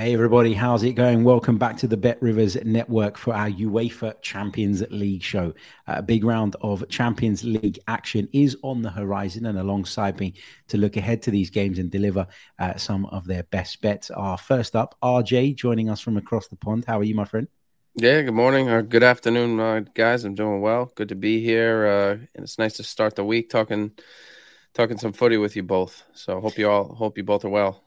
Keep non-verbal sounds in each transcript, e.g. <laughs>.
Hey everybody, how's it going? Welcome back to the Bet Rivers Network for our UEFA Champions League show. A big round of Champions League action is on the horizon, and alongside me to look ahead to these games and deliver uh, some of their best bets are first up RJ joining us from across the pond. How are you, my friend? Yeah, good morning or good afternoon, uh, guys. I'm doing well. Good to be here, uh, and it's nice to start the week talking talking some footy with you both. So I hope you all hope you both are well.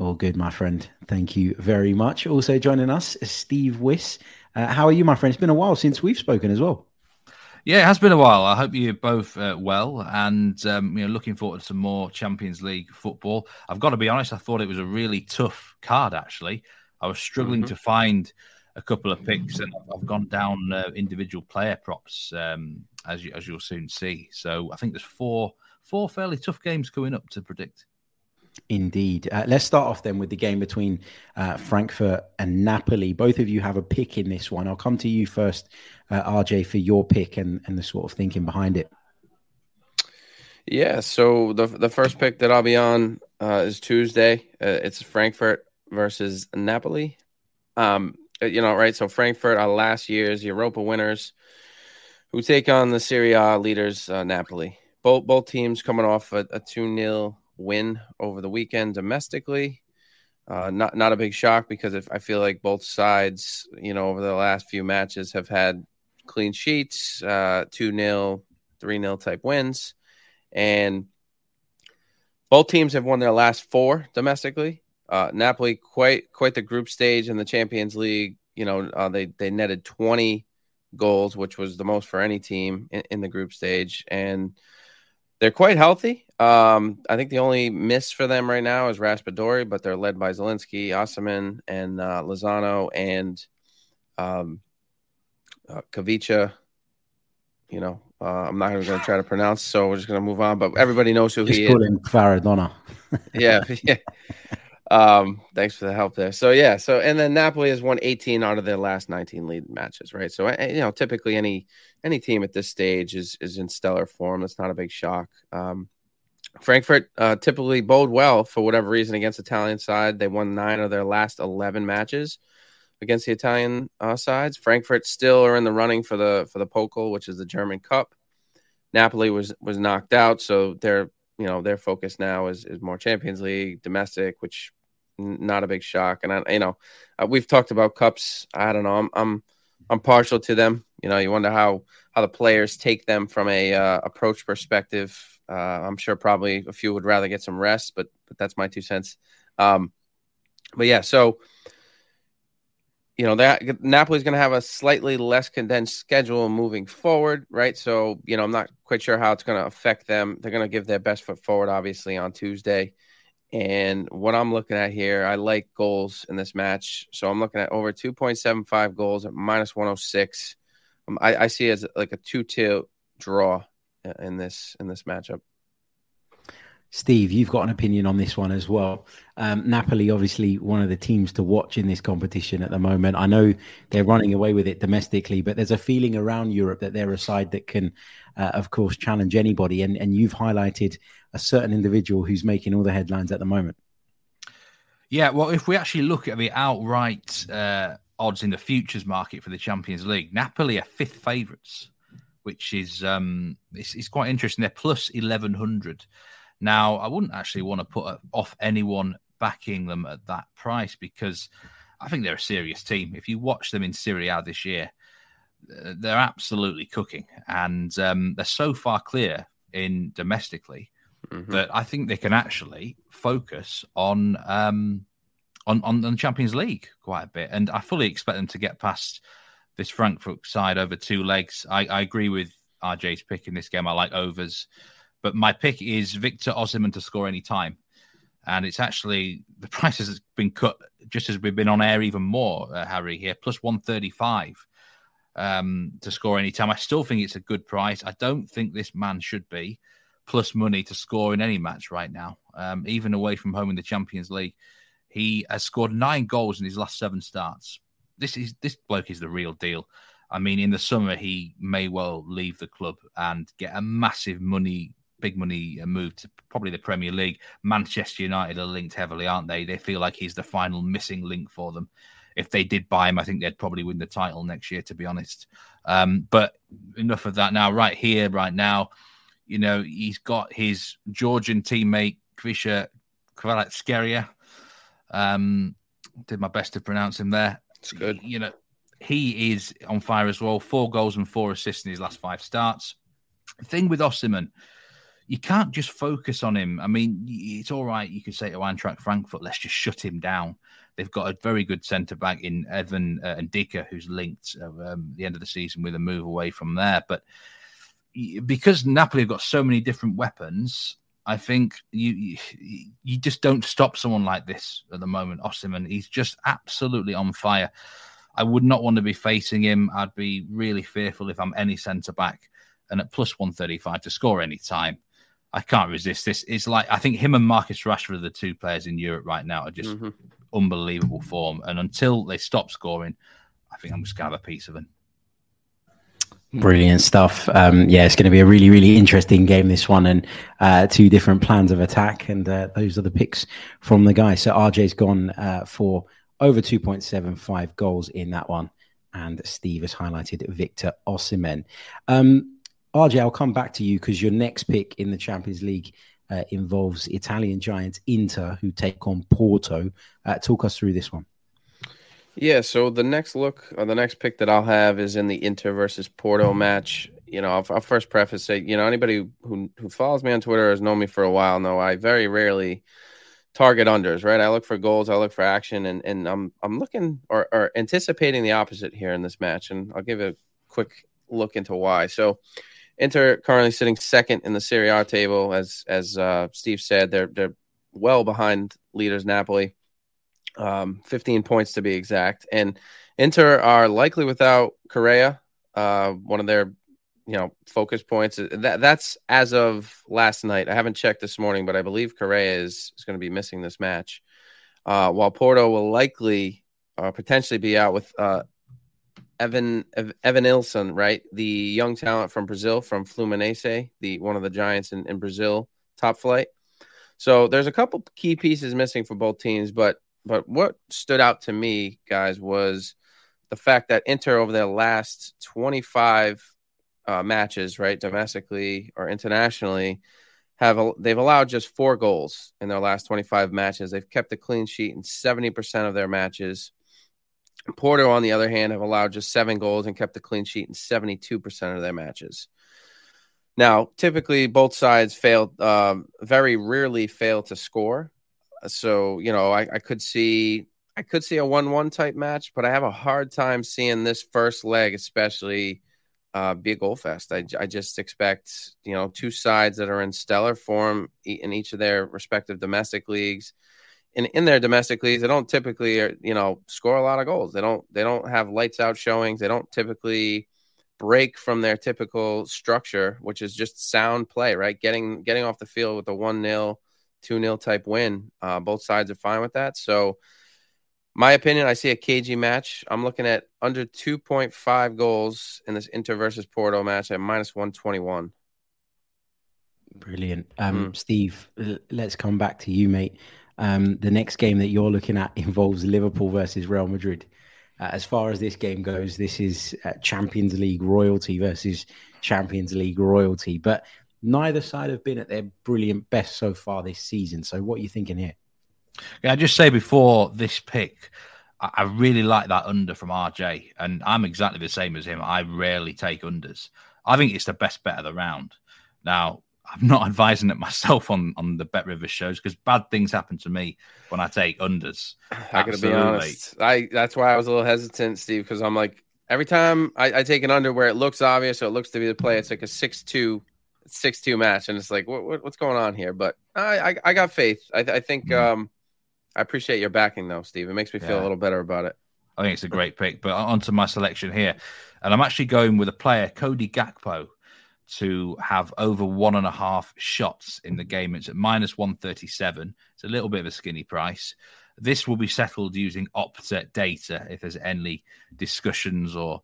All good, my friend. Thank you very much. Also joining us, Steve Wyss. Uh, how are you, my friend? It's been a while since we've spoken as well. Yeah, it has been a while. I hope you're both uh, well, and um, you know, looking forward to some more Champions League football. I've got to be honest; I thought it was a really tough card. Actually, I was struggling mm-hmm. to find a couple of picks, and I've gone down uh, individual player props, um, as you as you'll soon see. So I think there's four four fairly tough games coming up to predict. Indeed. Uh, let's start off then with the game between uh, Frankfurt and Napoli. Both of you have a pick in this one. I'll come to you first, uh, RJ, for your pick and, and the sort of thinking behind it. Yeah. So the the first pick that I'll be on uh, is Tuesday. Uh, it's Frankfurt versus Napoli. Um, uh, you know, right? So Frankfurt are last year's Europa winners, who take on the Serie A leaders Napoli. Both both teams coming off a two 0 win over the weekend domestically. Uh, not not a big shock because if I feel like both sides, you know, over the last few matches have had clean sheets, uh, two 0 three 0 type wins, and both teams have won their last four domestically. Uh, Napoli quite quite the group stage in the Champions League. You know, uh, they they netted twenty goals, which was the most for any team in, in the group stage, and they're quite healthy. Um, I think the only miss for them right now is Raspadori, but they're led by Zielinski, Osimhen, and uh, Lozano, and um, uh, Kavicha. You know, uh, I'm not even going to try to pronounce, so we're just going to move on. But everybody knows who just he is. Him Maradona. yeah, <laughs> yeah. Um, thanks for the help there. So yeah, so and then Napoli has won 18 out of their last 19 lead matches, right? So you know, typically any any team at this stage is is in stellar form. That's not a big shock. Um, Frankfurt uh, typically bode well for whatever reason against the Italian side. They won nine of their last 11 matches against the Italian uh, sides. Frankfurt still are in the running for the for the Pokal, which is the German Cup. Napoli was was knocked out, so their you know their focus now is is more Champions League, domestic, which not a big shock. And I, you know, uh, we've talked about cups. I don't know. I'm, I'm, I'm partial to them. You know, you wonder how how the players take them from a uh, approach perspective. Uh, I'm sure probably a few would rather get some rest, but but that's my two cents. Um, but yeah, so you know that Napoli's going to have a slightly less condensed schedule moving forward, right? So you know, I'm not quite sure how it's going to affect them. They're going to give their best foot forward, obviously, on Tuesday. And what I'm looking at here, I like goals in this match. So I'm looking at over 2.75 goals at minus 106. Um, I, I see it as like a 2 2 draw in this in this matchup. Steve, you've got an opinion on this one as well. Um, Napoli, obviously, one of the teams to watch in this competition at the moment. I know they're running away with it domestically, but there's a feeling around Europe that they're a side that can, uh, of course, challenge anybody. And, and you've highlighted a certain individual who's making all the headlines at the moment. Yeah, well, if we actually look at the outright uh, odds in the futures market for the Champions League, Napoli are fifth favourites which is um, it's, it's quite interesting. They're plus eleven hundred. Now, I wouldn't actually want to put off anyone backing them at that price because I think they're a serious team. If you watch them in Serie A this year, they're absolutely cooking, and um, they're so far clear in domestically mm-hmm. that I think they can actually focus on um, on on the Champions League quite a bit, and I fully expect them to get past this Frankfurt side over two legs. I, I agree with RJ's pick in this game. I like overs, but my pick is Victor Osimhen to score any time and it's actually the <laughs> price has been cut just as we've been on air even more, uh, Harry here plus one thirty five um, to score any time. I still think it's a good price. I don't think this man should be plus money to score in any match right now, um, even away from home in the Champions League. He has scored nine goals in his last seven starts. This is this bloke is the real deal. I mean, in the summer he may well leave the club and get a massive money big money uh, move to probably the Premier League. Manchester United are linked heavily, aren't they? They feel like he's the final missing link for them. If they did buy him, I think they'd probably win the title next year, to be honest. Um, but enough of that now. Right here, right now, you know, he's got his Georgian teammate, Khvicha Kvaratskhelia. Um, did my best to pronounce him there. It's good. You know, he is on fire as well. Four goals and four assists in his last five starts. The thing with Osimhen you can't just focus on him. I mean, it's all right. You could say to Eintracht Frankfurt, let's just shut him down. They've got a very good centre back in Evan uh, Ndicka, who's linked at um, the end of the season with a move away from there. But because Napoli have got so many different weapons, I think you, you, you just don't stop someone like this at the moment. Osimhen, he's just absolutely on fire. I would not want to be facing him. I'd be really fearful if I'm any centre back. And at plus 135 to score any time, I can't resist this. It's like I think him and Marcus Rashford are the two players in Europe right now are just mm-hmm. unbelievable form. And until they stop scoring, I think I'm just gonna have a piece of them. Brilliant stuff. Um, yeah, it's going to be a really, really interesting game, this one, and uh, two different plans of attack. And uh, those are the picks from the guy. So RJ's gone uh, for over 2.75 goals in that one. And Steve has highlighted Victor Osimhen. Um, RJ, I'll come back to you because your next pick in the Champions League uh, involves Italian giants Inter, who take on Porto. Uh, talk us through this one. Yeah, so the next look or the next pick that I'll have is in the Inter versus Porto <laughs> match. You know, I'll, I'll first preface say, you know, anybody who who follows me on Twitter has known me for a while. Know I very rarely target unders, right? I look for goals, I look for action, and and I'm I'm looking or, or anticipating the opposite here in this match, and I'll give a quick look into why. So Inter currently sitting second in the Serie A table, as as uh, Steve said, they're they're well behind leaders Napoli, um, 15 points to be exact. And Inter are likely without Correa, uh, one of their you know focus points. That that's as of last night. I haven't checked this morning, but I believe Correa is is going to be missing this match. Uh, while Porto will likely uh, potentially be out with uh, Evan Evanilson, right? The young talent from Brazil, from Fluminense, the one of the giants in, in Brazil, top flight. So there's a couple key pieces missing for both teams, but but what stood out to me, guys, was the fact that Inter over their last 25 uh, matches, right, domestically or internationally, have a, they've allowed just four goals in their last 25 matches. They've kept a clean sheet in 70% of their matches. Porto, on the other hand, have allowed just seven goals and kept a clean sheet in 72% of their matches. Now, typically, both sides fail, um, very rarely fail to score. So, you know, I, I could see, I could see a one-one type match, but I have a hard time seeing this first leg, especially, uh, be a goal fest. I, I just expect, you know, two sides that are in stellar form in each of their respective domestic leagues in, in their domestic leagues, they don't typically, uh, you know, score a lot of goals. They don't they don't have lights out showings. They don't typically break from their typical structure, which is just sound play, right? Getting getting off the field with a one 0 two 0 type win. Uh, both sides are fine with that. So, my opinion, I see a cagey match. I'm looking at under 2.5 goals in this Inter versus Porto match at minus 121. Brilliant. Um, mm. Steve, let's come back to you, mate. Um, the next game that you're looking at <laughs> involves Liverpool versus Real Madrid. uh, as far as this game goes, this is uh, Champions League royalty versus Champions League royalty. But neither side have been at their brilliant best so far this season. So, what are you thinking here? Yeah, I just say before this pick, I, I really like that under from RJ, and I'm exactly the same as him. I rarely take unders. I think it's the best bet of the round. Now, I'm not advising it myself on on the Bet Rivers shows because bad things happen to me when I take unders. I gotta be honest. I that's why I was a little hesitant, Steve, because I'm like every time I, I, take an under where it looks obvious or it looks to be the play, it's like a six two six two match, and it's like what, what, what's going on here? But I I, I got faith. I, I think mm. um I appreciate your backing though, Steve. It makes me feel a little better about it. I think it's a great pick. But onto my selection here, and I'm actually going with a player, Cody Gakpo to have over one and a half shots in the game. It's at minus 137. It's a little bit of a skinny price. This will be settled using Opta data if there's any discussions or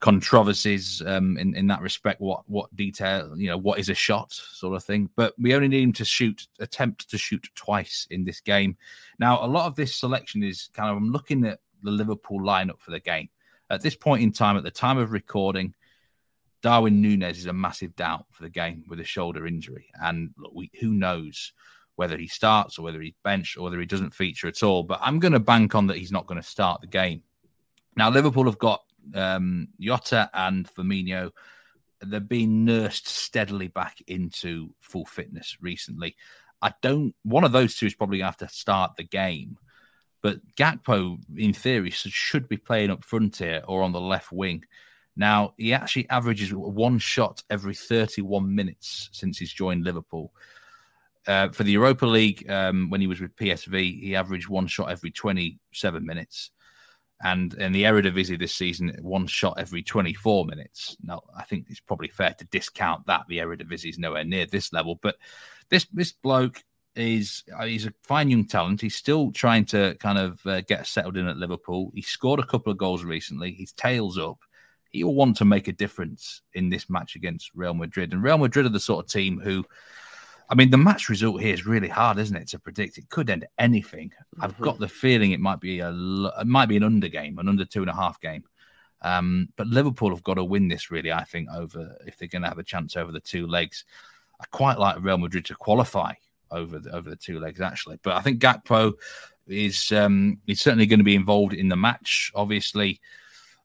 controversies um, in, in that respect. What what detail, you know, what is a shot sort of thing. But we only need him to shoot, attempt to shoot twice in this game. Now, a lot of this selection is kind of, I'm looking at the Liverpool lineup for the game. At this point in time, at the time of recording, Darwin Nunez is a massive doubt for the game with a shoulder injury, and look, we, who knows whether he starts or whether he's benched or whether he doesn't feature at all. But I'm going to bank on that he's not going to start the game. Now Liverpool have got um, Jota and Firmino. They've been nursed steadily back into full fitness recently. I don't. One of those two is probably going to have to start the game. But Gakpo, in theory, should be playing up front here or on the left wing. Now, he actually averages one shot every 31 minutes since he's joined Liverpool. Uh, for the Europa League, um, when he was with PSV, he averaged one shot every 27 minutes. And in the Eredivisie this season, one shot every 24 minutes. Now, I think it's probably fair to discount that. The Eredivisie is nowhere near this level. But this this bloke is uh, he's a fine young talent. He's still trying to kind of uh, get settled in at Liverpool. He scored a couple of goals recently. His tail's up he'll want to make a difference in this match against Real Madrid. And Real Madrid are the sort of team who, I mean, the match result here is really hard, isn't it, to predict? It could end anything. Mm-hmm. I've got the feeling it might be a it might be an under game, an under two and a half game. Um, but Liverpool have got to win this, really. I think over if they're going to have a chance over the two legs. I quite like Real Madrid to qualify over the, over the two legs, actually. But I think Gakpo is um, is certainly going to be involved in the match. Obviously,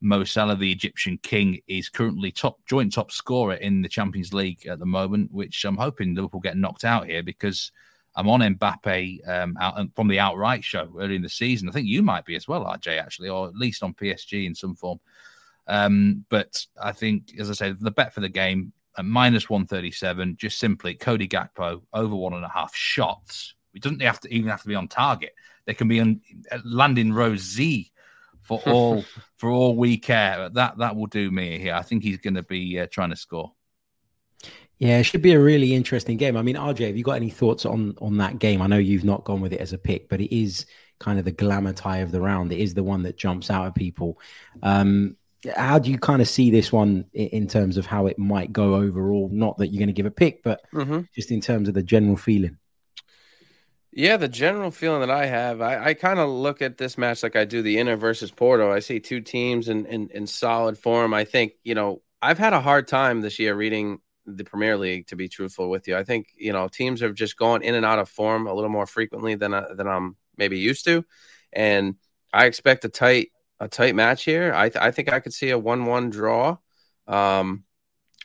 Mo Salah, the Egyptian king, is currently top joint top scorer in the Champions League at the moment, which I'm hoping Liverpool get knocked out here because I'm on Mbappe um, out, from the outright show early in the season. I think you might be as well, RJ, actually, or at least on PSG in some form. Um, but I think, as I said, the bet for the game at minus 137, just simply Cody Gakpo over one and a half shots. It doesn't have to even have to be on target. They can be on landing row Z for all <laughs> for all we care. That that will do me here. I think he's going to be uh, trying to score. Yeah, it should be a really interesting game. I mean, RJ, have you got any thoughts on on that game? I know you've not gone with it as a pick, but it is kind of the glamour tie of the round. It is the one that jumps out at people. Um, how do you kind of see this one in terms of how it might go overall? Not that you're going to give a pick, but mm-hmm. just in terms of the general feeling. Yeah, the general feeling that I have, I, I kind of look at this match like I do the Inter versus Porto. I see two teams in, in, in solid form. I think, you know, I've had a hard time this year reading the Premier League, to be truthful with you. I think, you know, teams have just gone in and out of form a little more frequently than, uh, than I'm maybe used to. And I expect a tight, a tight match here. I, th- I think I could see a 1 1 draw. Um,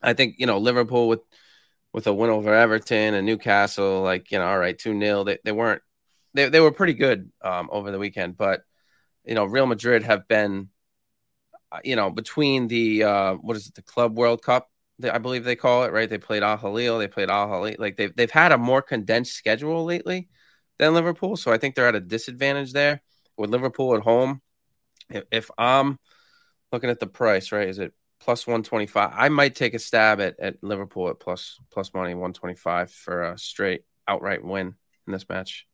I think, you know, Liverpool with, with a win over Everton and Newcastle, like, you know, all right, 2 0. They, they weren't, they, they were pretty good um, over the weekend. But, you know, Real Madrid have been, uh, you know, between the, uh, what is it, the Club World Cup, I believe they call it, right? They played Al Hilal, they played Al Hilal. Like, they've, they've had a more condensed schedule lately than Liverpool. So I think they're at a disadvantage there with Liverpool at home. If, if I'm looking at the price, right, is it plus 125. I might take a stab at, at Liverpool at plus plus money 125 for a straight outright win in this match.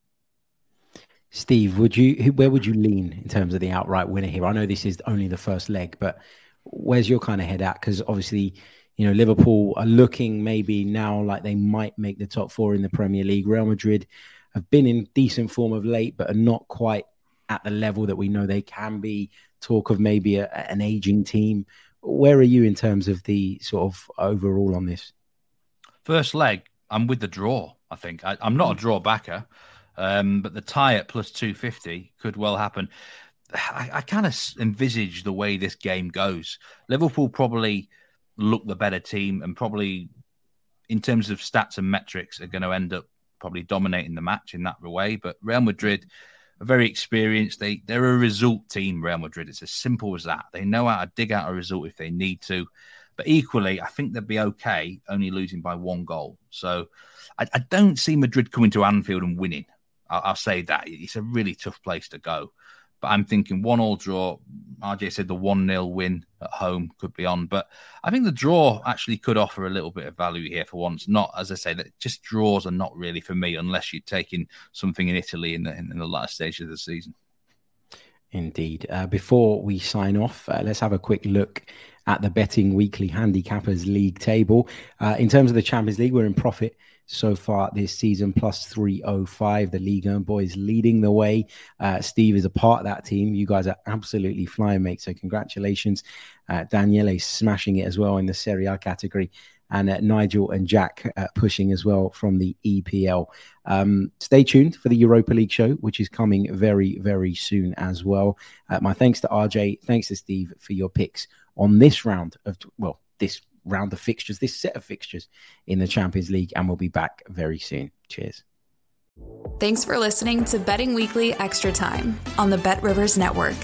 Steve, would you where would you lean in terms of the outright winner here? I know this is only the first leg, but where's your kind of head at? Because obviously, you know, Liverpool are looking maybe now like they might make the top four in the Premier League. Real Madrid have been in decent form of late, but are not quite at the level that we know they can be talk of maybe a, an aging team. Where are you in terms of the sort of overall on this? First leg, I'm with the draw. I think I, am not a draw backer, um, but the tie at plus 250 could well happen. <sighs> I, I kind of envisage the way this game goes. Liverpool probably look the better team and probably, in terms of stats and metrics, are going to end up probably dominating the match in that way. But Real Madrid are very experienced. They they're a result team. Real Madrid. It's as simple as that. They know how to dig out a result if they need to. But equally, I think they'd be okay only losing by one goal. So I, I don't see Madrid coming to Anfield and winning. I'll, I'll say that it's a really tough place to go. But I'm thinking one all draw. RJ said the 1 0 win at home could be on. But I think the draw actually could offer a little bit of value here for once. Not, as I say, that just draws are not really for me unless you're taking something in Italy in the, in the last stage of the season. Indeed. Uh, before we sign off, uh, let's have a quick look at the Betting Weekly Handicappers League table. Uh, in terms of the Champions League, we're in profit so far this season, plus 305. The League and boys leading the way. Uh, Steve is a part of that team. You guys are absolutely flying, mate. So, congratulations. Uh, Daniele smashing it as well in the Serie A category. And uh, Nigel and Jack uh, pushing as well from the EPL. Um, stay tuned for the Europa League show, which is coming very, very soon as well. Uh, my thanks to RJ. Thanks to Steve for your picks on this round of, well, this round of fixtures, this set of fixtures in the Champions League, and we'll be back very soon. Cheers. Thanks for listening to Betting Weekly Extra Time on the Bet Rivers Network.